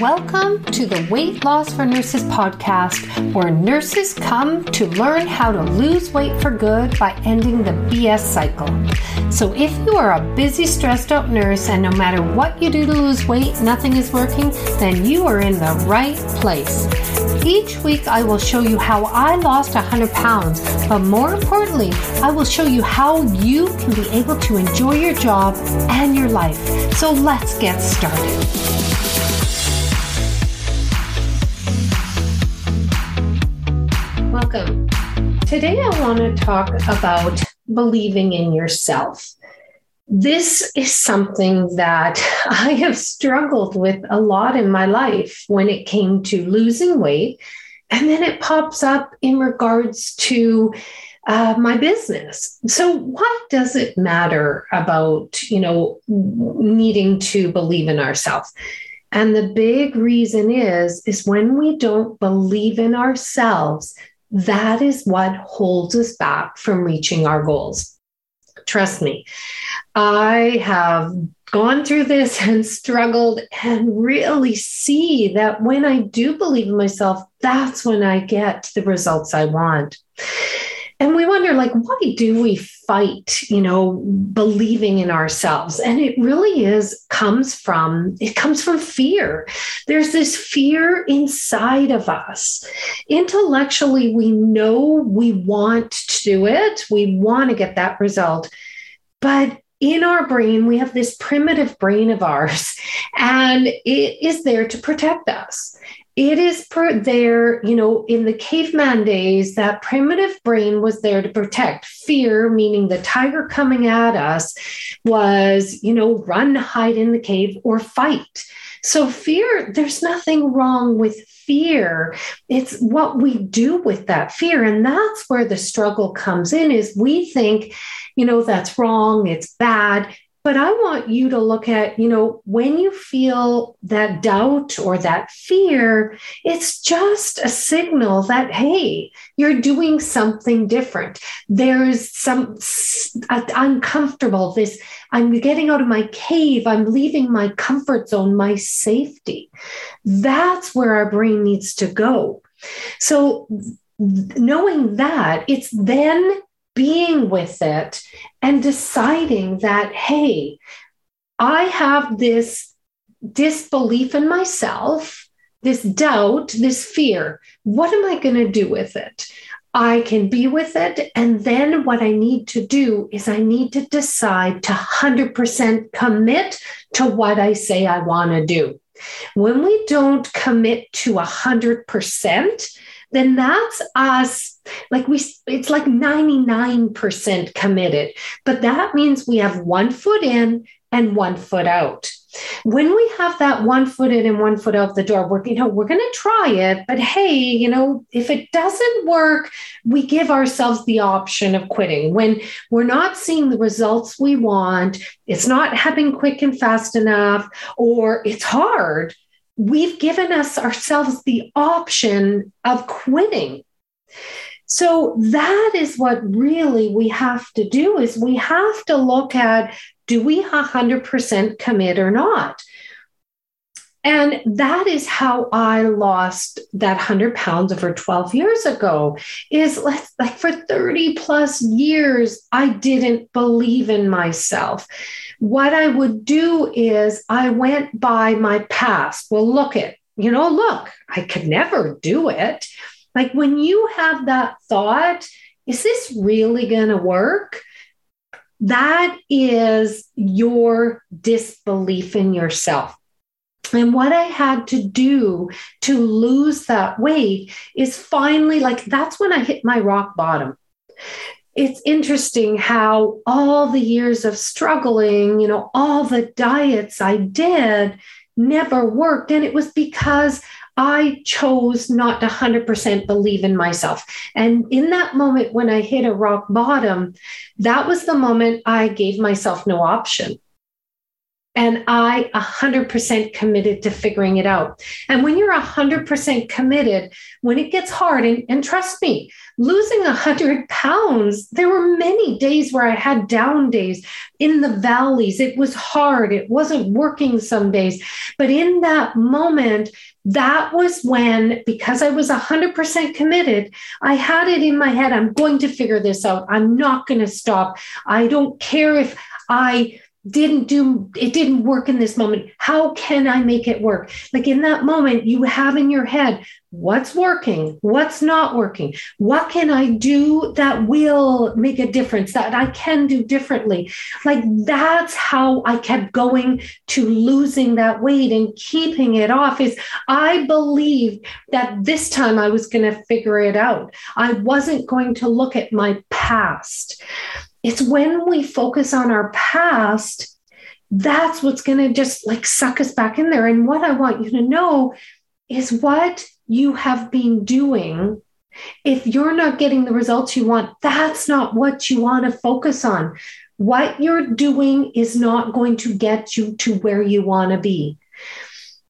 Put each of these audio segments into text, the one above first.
Welcome to the Weight Loss for Nurses podcast, where nurses come to learn how to lose weight for good by ending the BS cycle. So, if you are a busy, stressed out nurse and no matter what you do to lose weight, nothing is working, then you are in the right place. Each week, I will show you how I lost 100 pounds, but more importantly, I will show you how you can be able to enjoy your job and your life. So, let's get started. Welcome. Today, I want to talk about believing in yourself. This is something that I have struggled with a lot in my life when it came to losing weight. And then it pops up in regards to uh, my business. So, what does it matter about, you know, needing to believe in ourselves? And the big reason is is when we don't believe in ourselves, that is what holds us back from reaching our goals. Trust me, I have gone through this and struggled and really see that when I do believe in myself, that's when I get the results I want. And we wonder like why do we fight you know believing in ourselves? And it really is comes from it comes from fear there's this fear inside of us intellectually we know we want to do it we want to get that result but in our brain, we have this primitive brain of ours, and it is there to protect us it is per there, you know, in the caveman days, that primitive brain was there to protect. Fear, meaning the tiger coming at us, was, you know, run, hide in the cave, or fight. So, fear, there's nothing wrong with fear. It's what we do with that fear. And that's where the struggle comes in is we think, you know, that's wrong, it's bad. But I want you to look at, you know, when you feel that doubt or that fear, it's just a signal that, hey, you're doing something different. There's some uh, uncomfortable, this, I'm getting out of my cave, I'm leaving my comfort zone, my safety. That's where our brain needs to go. So, knowing that, it's then being with it and deciding that, hey, I have this disbelief in myself, this doubt, this fear. What am I going to do with it? I can be with it. And then what I need to do is I need to decide to 100% commit to what I say I want to do. When we don't commit to 100%, then that's us like we it's like 99% committed but that means we have one foot in and one foot out. When we have that one foot in and one foot out the door we're you know we're going to try it but hey you know if it doesn't work we give ourselves the option of quitting. When we're not seeing the results we want it's not happening quick and fast enough or it's hard we've given us ourselves the option of quitting. So that is what really we have to do is we have to look at do we 100% commit or not? And that is how I lost that 100 pounds over 12 years ago. Is like, for 30 plus years, I didn't believe in myself. What I would do is I went by my past. Well, look at, you know, look, I could never do it. Like when you have that thought, is this really going to work? That is your disbelief in yourself. And what I had to do to lose that weight is finally like that's when I hit my rock bottom. It's interesting how all the years of struggling, you know, all the diets I did never worked. And it was because I chose not to 100% believe in myself. And in that moment when I hit a rock bottom, that was the moment I gave myself no option and I 100% committed to figuring it out. And when you're 100% committed, when it gets hard, and, and trust me, losing 100 pounds, there were many days where I had down days in the valleys. It was hard, it wasn't working some days. But in that moment, that was when, because I was 100% committed, I had it in my head I'm going to figure this out. I'm not going to stop. I don't care if I didn't do it didn't work in this moment. How can i make it work? Like in that moment you have in your head what's working? What's not working? What can i do that will make a difference that i can do differently? Like that's how i kept going to losing that weight and keeping it off is i believed that this time i was going to figure it out. I wasn't going to look at my past it's when we focus on our past that's what's going to just like suck us back in there. And what i want you to know is what you have been doing. If you're not getting the results you want that's not what you want to focus on. What you're doing is not going to get you to where you want to be.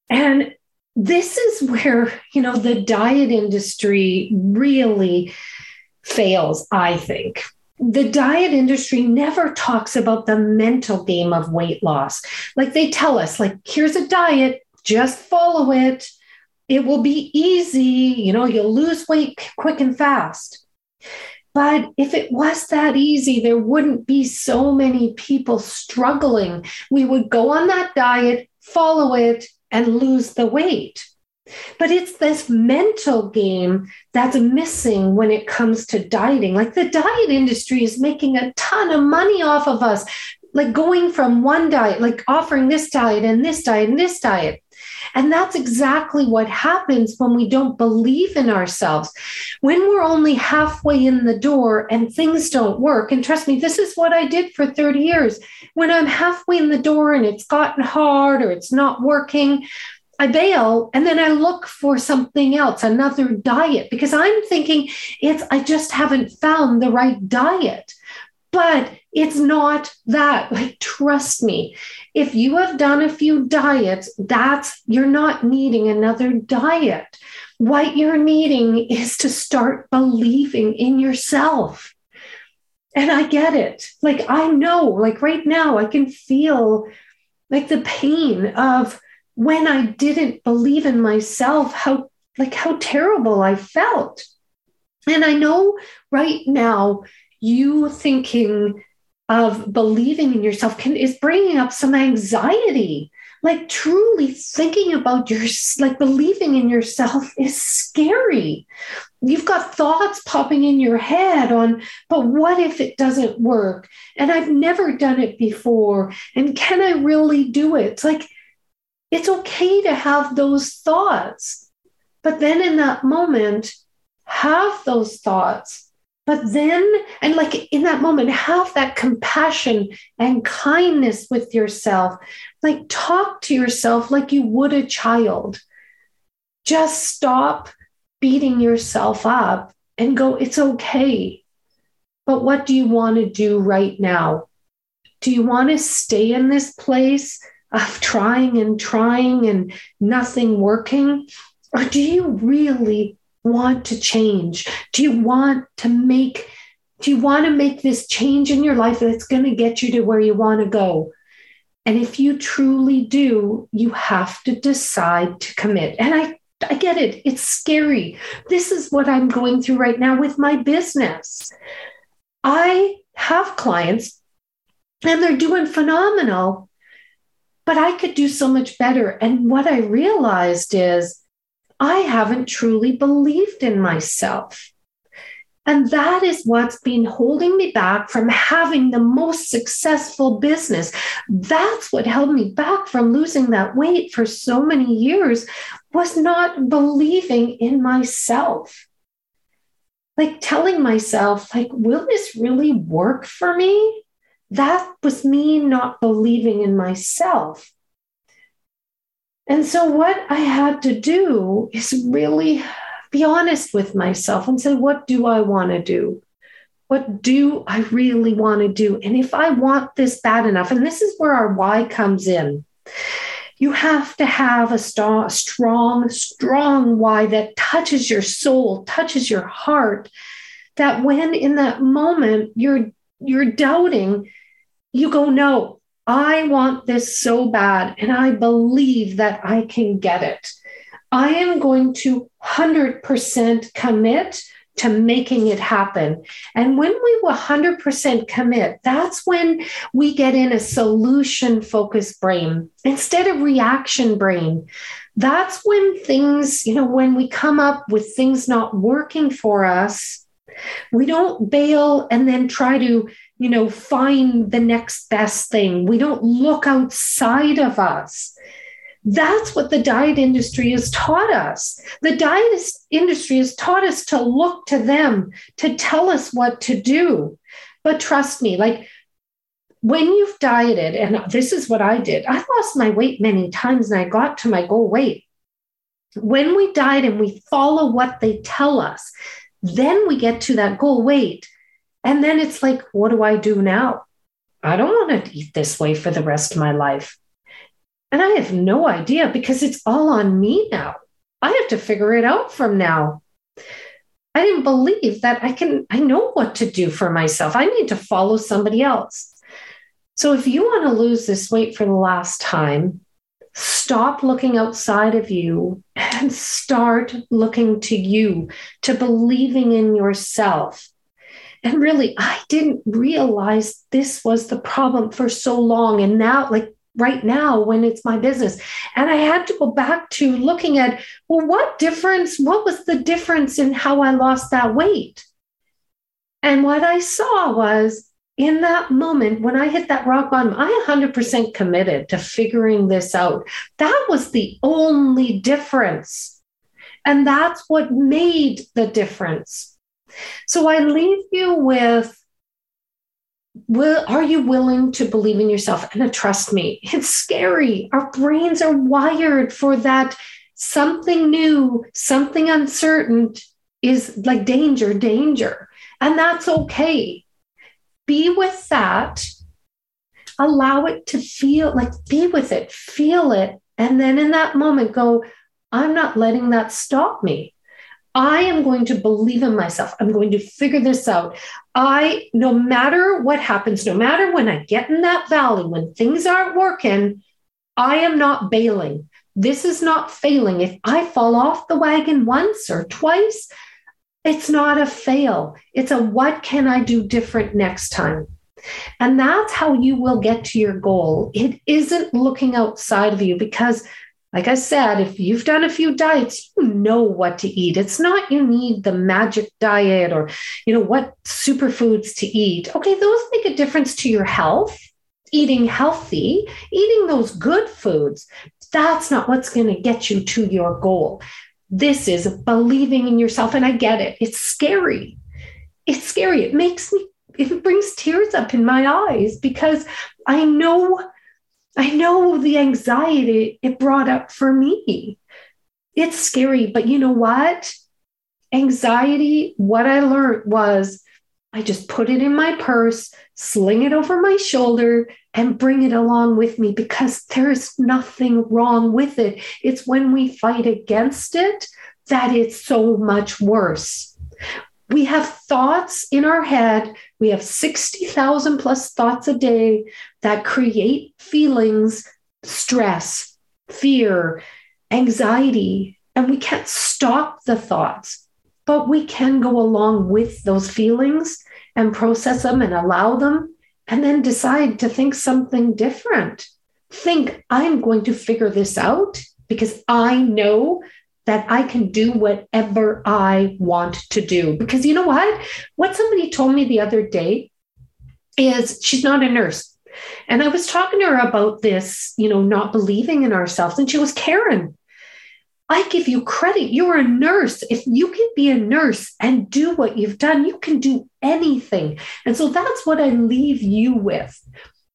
And this is where you know the diet industry really fails i think the diet industry never talks about the mental game of weight loss. Like they tell us, like, here's a diet, just follow it. It will be easy. You know, you'll lose weight quick and fast. But if it was that easy, there wouldn't be so many people struggling. We would go on that diet, follow it, and lose the weight. But it's this mental game that's missing when it comes to dieting. Like the diet industry is making a ton of money off of us, like going from one diet, like offering this diet and this diet and this diet. And that's exactly what happens when we don't believe in ourselves. When we're only halfway in the door and things don't work, and trust me, this is what I did for 30 years. When I'm halfway in the door and it's gotten hard or it's not working, I bail and then I look for something else, another diet, because I'm thinking it's, I just haven't found the right diet. But it's not that. Like, trust me, if you have done a few diets, that's, you're not needing another diet. What you're needing is to start believing in yourself. And I get it. Like, I know, like right now, I can feel like the pain of, when I didn't believe in myself, how like how terrible I felt. And I know right now you thinking of believing in yourself can is bringing up some anxiety. Like truly thinking about your like believing in yourself is scary. You've got thoughts popping in your head on, but what if it doesn't work? And I've never done it before. And can I really do it? It's like it's okay to have those thoughts. But then in that moment, have those thoughts. But then, and like in that moment, have that compassion and kindness with yourself. Like talk to yourself like you would a child. Just stop beating yourself up and go, it's okay. But what do you want to do right now? Do you want to stay in this place of trying and trying and nothing working? Or do you really want to change? Do you want to make do you want to make this change in your life that's going to get you to where you want to go? And if you truly do, you have to decide to commit. And I I get it. It's scary. This is what I'm going through right now with my business. I have clients and they're doing phenomenal, but I could do so much better. And what I realized is I haven't truly believed in myself. And that is what's been holding me back from having the most successful business. That's what held me back from losing that weight for so many years was not believing in myself. Like telling myself like will this really work for me? That was me not believing in myself. And so, what I had to do is really be honest with myself and say, what do I want to do? what do I really want to do? And if I want this bad enough, and this is where our why comes in, you have to have a strong, strong, strong why that touches your soul, touches your heart. That when in that moment you're you're doubting, you go, no, I want this so bad, and I believe that I can get it. I am going to 100% commit to making it happen. And when we 100% commit, that's when we get in a solution focused brain instead of reaction brain. That's when things, you know, when we come up with things not working for us, we don't bail and then try to, you know, find the next best thing. We don't look outside of us. That's what the diet industry has taught us. The diet industry has taught us to look to them to tell us what to do. But trust me, like when you've dieted, and this is what I did, I lost my weight many times and I got to my goal weight. When we diet and we follow what they tell us, then we get to that goal weight. And then it's like, what do I do now? I don't want to eat this way for the rest of my life. And I have no idea because it's all on me now. I have to figure it out from now. I didn't believe that I can, I know what to do for myself. I need to follow somebody else. So if you want to lose this weight for the last time, stop looking outside of you and start looking to you, to believing in yourself. And really, I didn't realize this was the problem for so long. And now, like right now when it's my business. And I had to go back to looking at, well, what difference, what was the difference in how I lost that weight? And what I saw was in that moment when I hit that rock bottom, I 100% committed to figuring this out. That was the only difference. And that's what made the difference. So I leave you with will are you willing to believe in yourself and trust me it's scary our brains are wired for that something new something uncertain is like danger danger and that's okay be with that allow it to feel like be with it feel it and then in that moment go i'm not letting that stop me I am going to believe in myself. I'm going to figure this out. I, no matter what happens, no matter when I get in that valley, when things aren't working, I am not bailing. This is not failing. If I fall off the wagon once or twice, it's not a fail. It's a what can I do different next time? And that's how you will get to your goal. It isn't looking outside of you because like I said, if you've done a few diets, you know what to eat. It's not you need the magic diet or, you know, what superfoods to eat. Okay, those make a difference to your health. Eating healthy, eating those good foods, that's not what's going to get you to your goal. This is believing in yourself. And I get it. It's scary. It's scary. It makes me, it brings tears up in my eyes because I know I know the anxiety it brought up for me. It's scary, but you know what? Anxiety, what I learned was I just put it in my purse, sling it over my shoulder, and bring it along with me because there's nothing wrong with it. It's when we fight against it that it's so much worse we have thoughts in our head. We have 60,000 plus thoughts a day that create feelings, stress, fear, anxiety, and we can't stop the thoughts, but we can go along with those feelings and process them and allow them, and then decide to think something different. Think, I'm going to figure this out because I know that I can do whatever I want to do. Because you know what? What somebody told me the other day is she's not a nurse. And I was talking to her about this, you know, not believing in ourselves. And she was, Karen, I give you credit. You're a nurse. If you can be a nurse and do what you've done, you can do anything. And so that's what I leave you with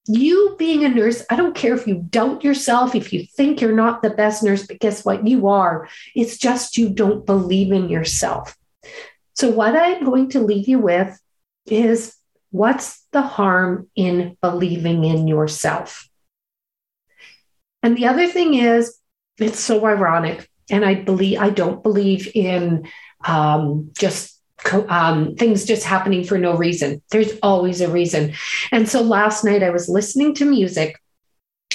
you being a nurse, I don't care if you doubt yourself, if you think you're not the best nurse, but guess what? You are. It's just you don't believe in yourself. So, what I'm going to leave you with is what's the harm in believing in yourself? And the other thing is, it's so ironic. And I believe, I don't believe in um, just um, things just happening for no reason. There's always a reason. And so last night I was listening to music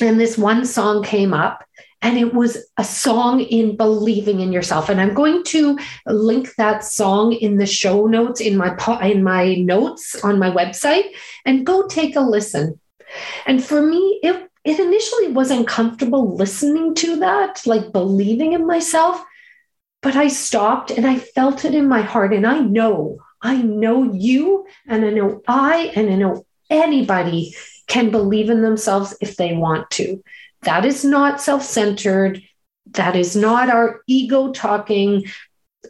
and this one song came up and it was a song in believing in yourself and i'm going to link that song in the show notes in my po- in my notes on my website and go take a listen and for me it it initially was uncomfortable listening to that like believing in myself but I stopped and I felt it in my heart. And I know, I know you, and I know I, and I know anybody can believe in themselves if they want to. That is not self centered. That is not our ego talking.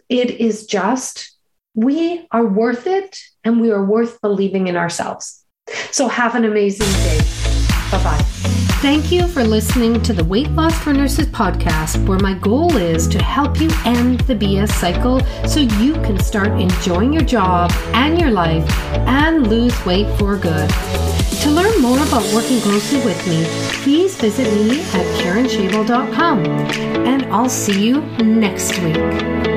It is just we are worth it and we are worth believing in ourselves. So have an amazing day. Bye bye. Thank you for listening to the Weight Loss for Nurses podcast, where my goal is to help you end the BS cycle so you can start enjoying your job and your life and lose weight for good. To learn more about working closely with me, please visit me at karenshabel.com. And I'll see you next week.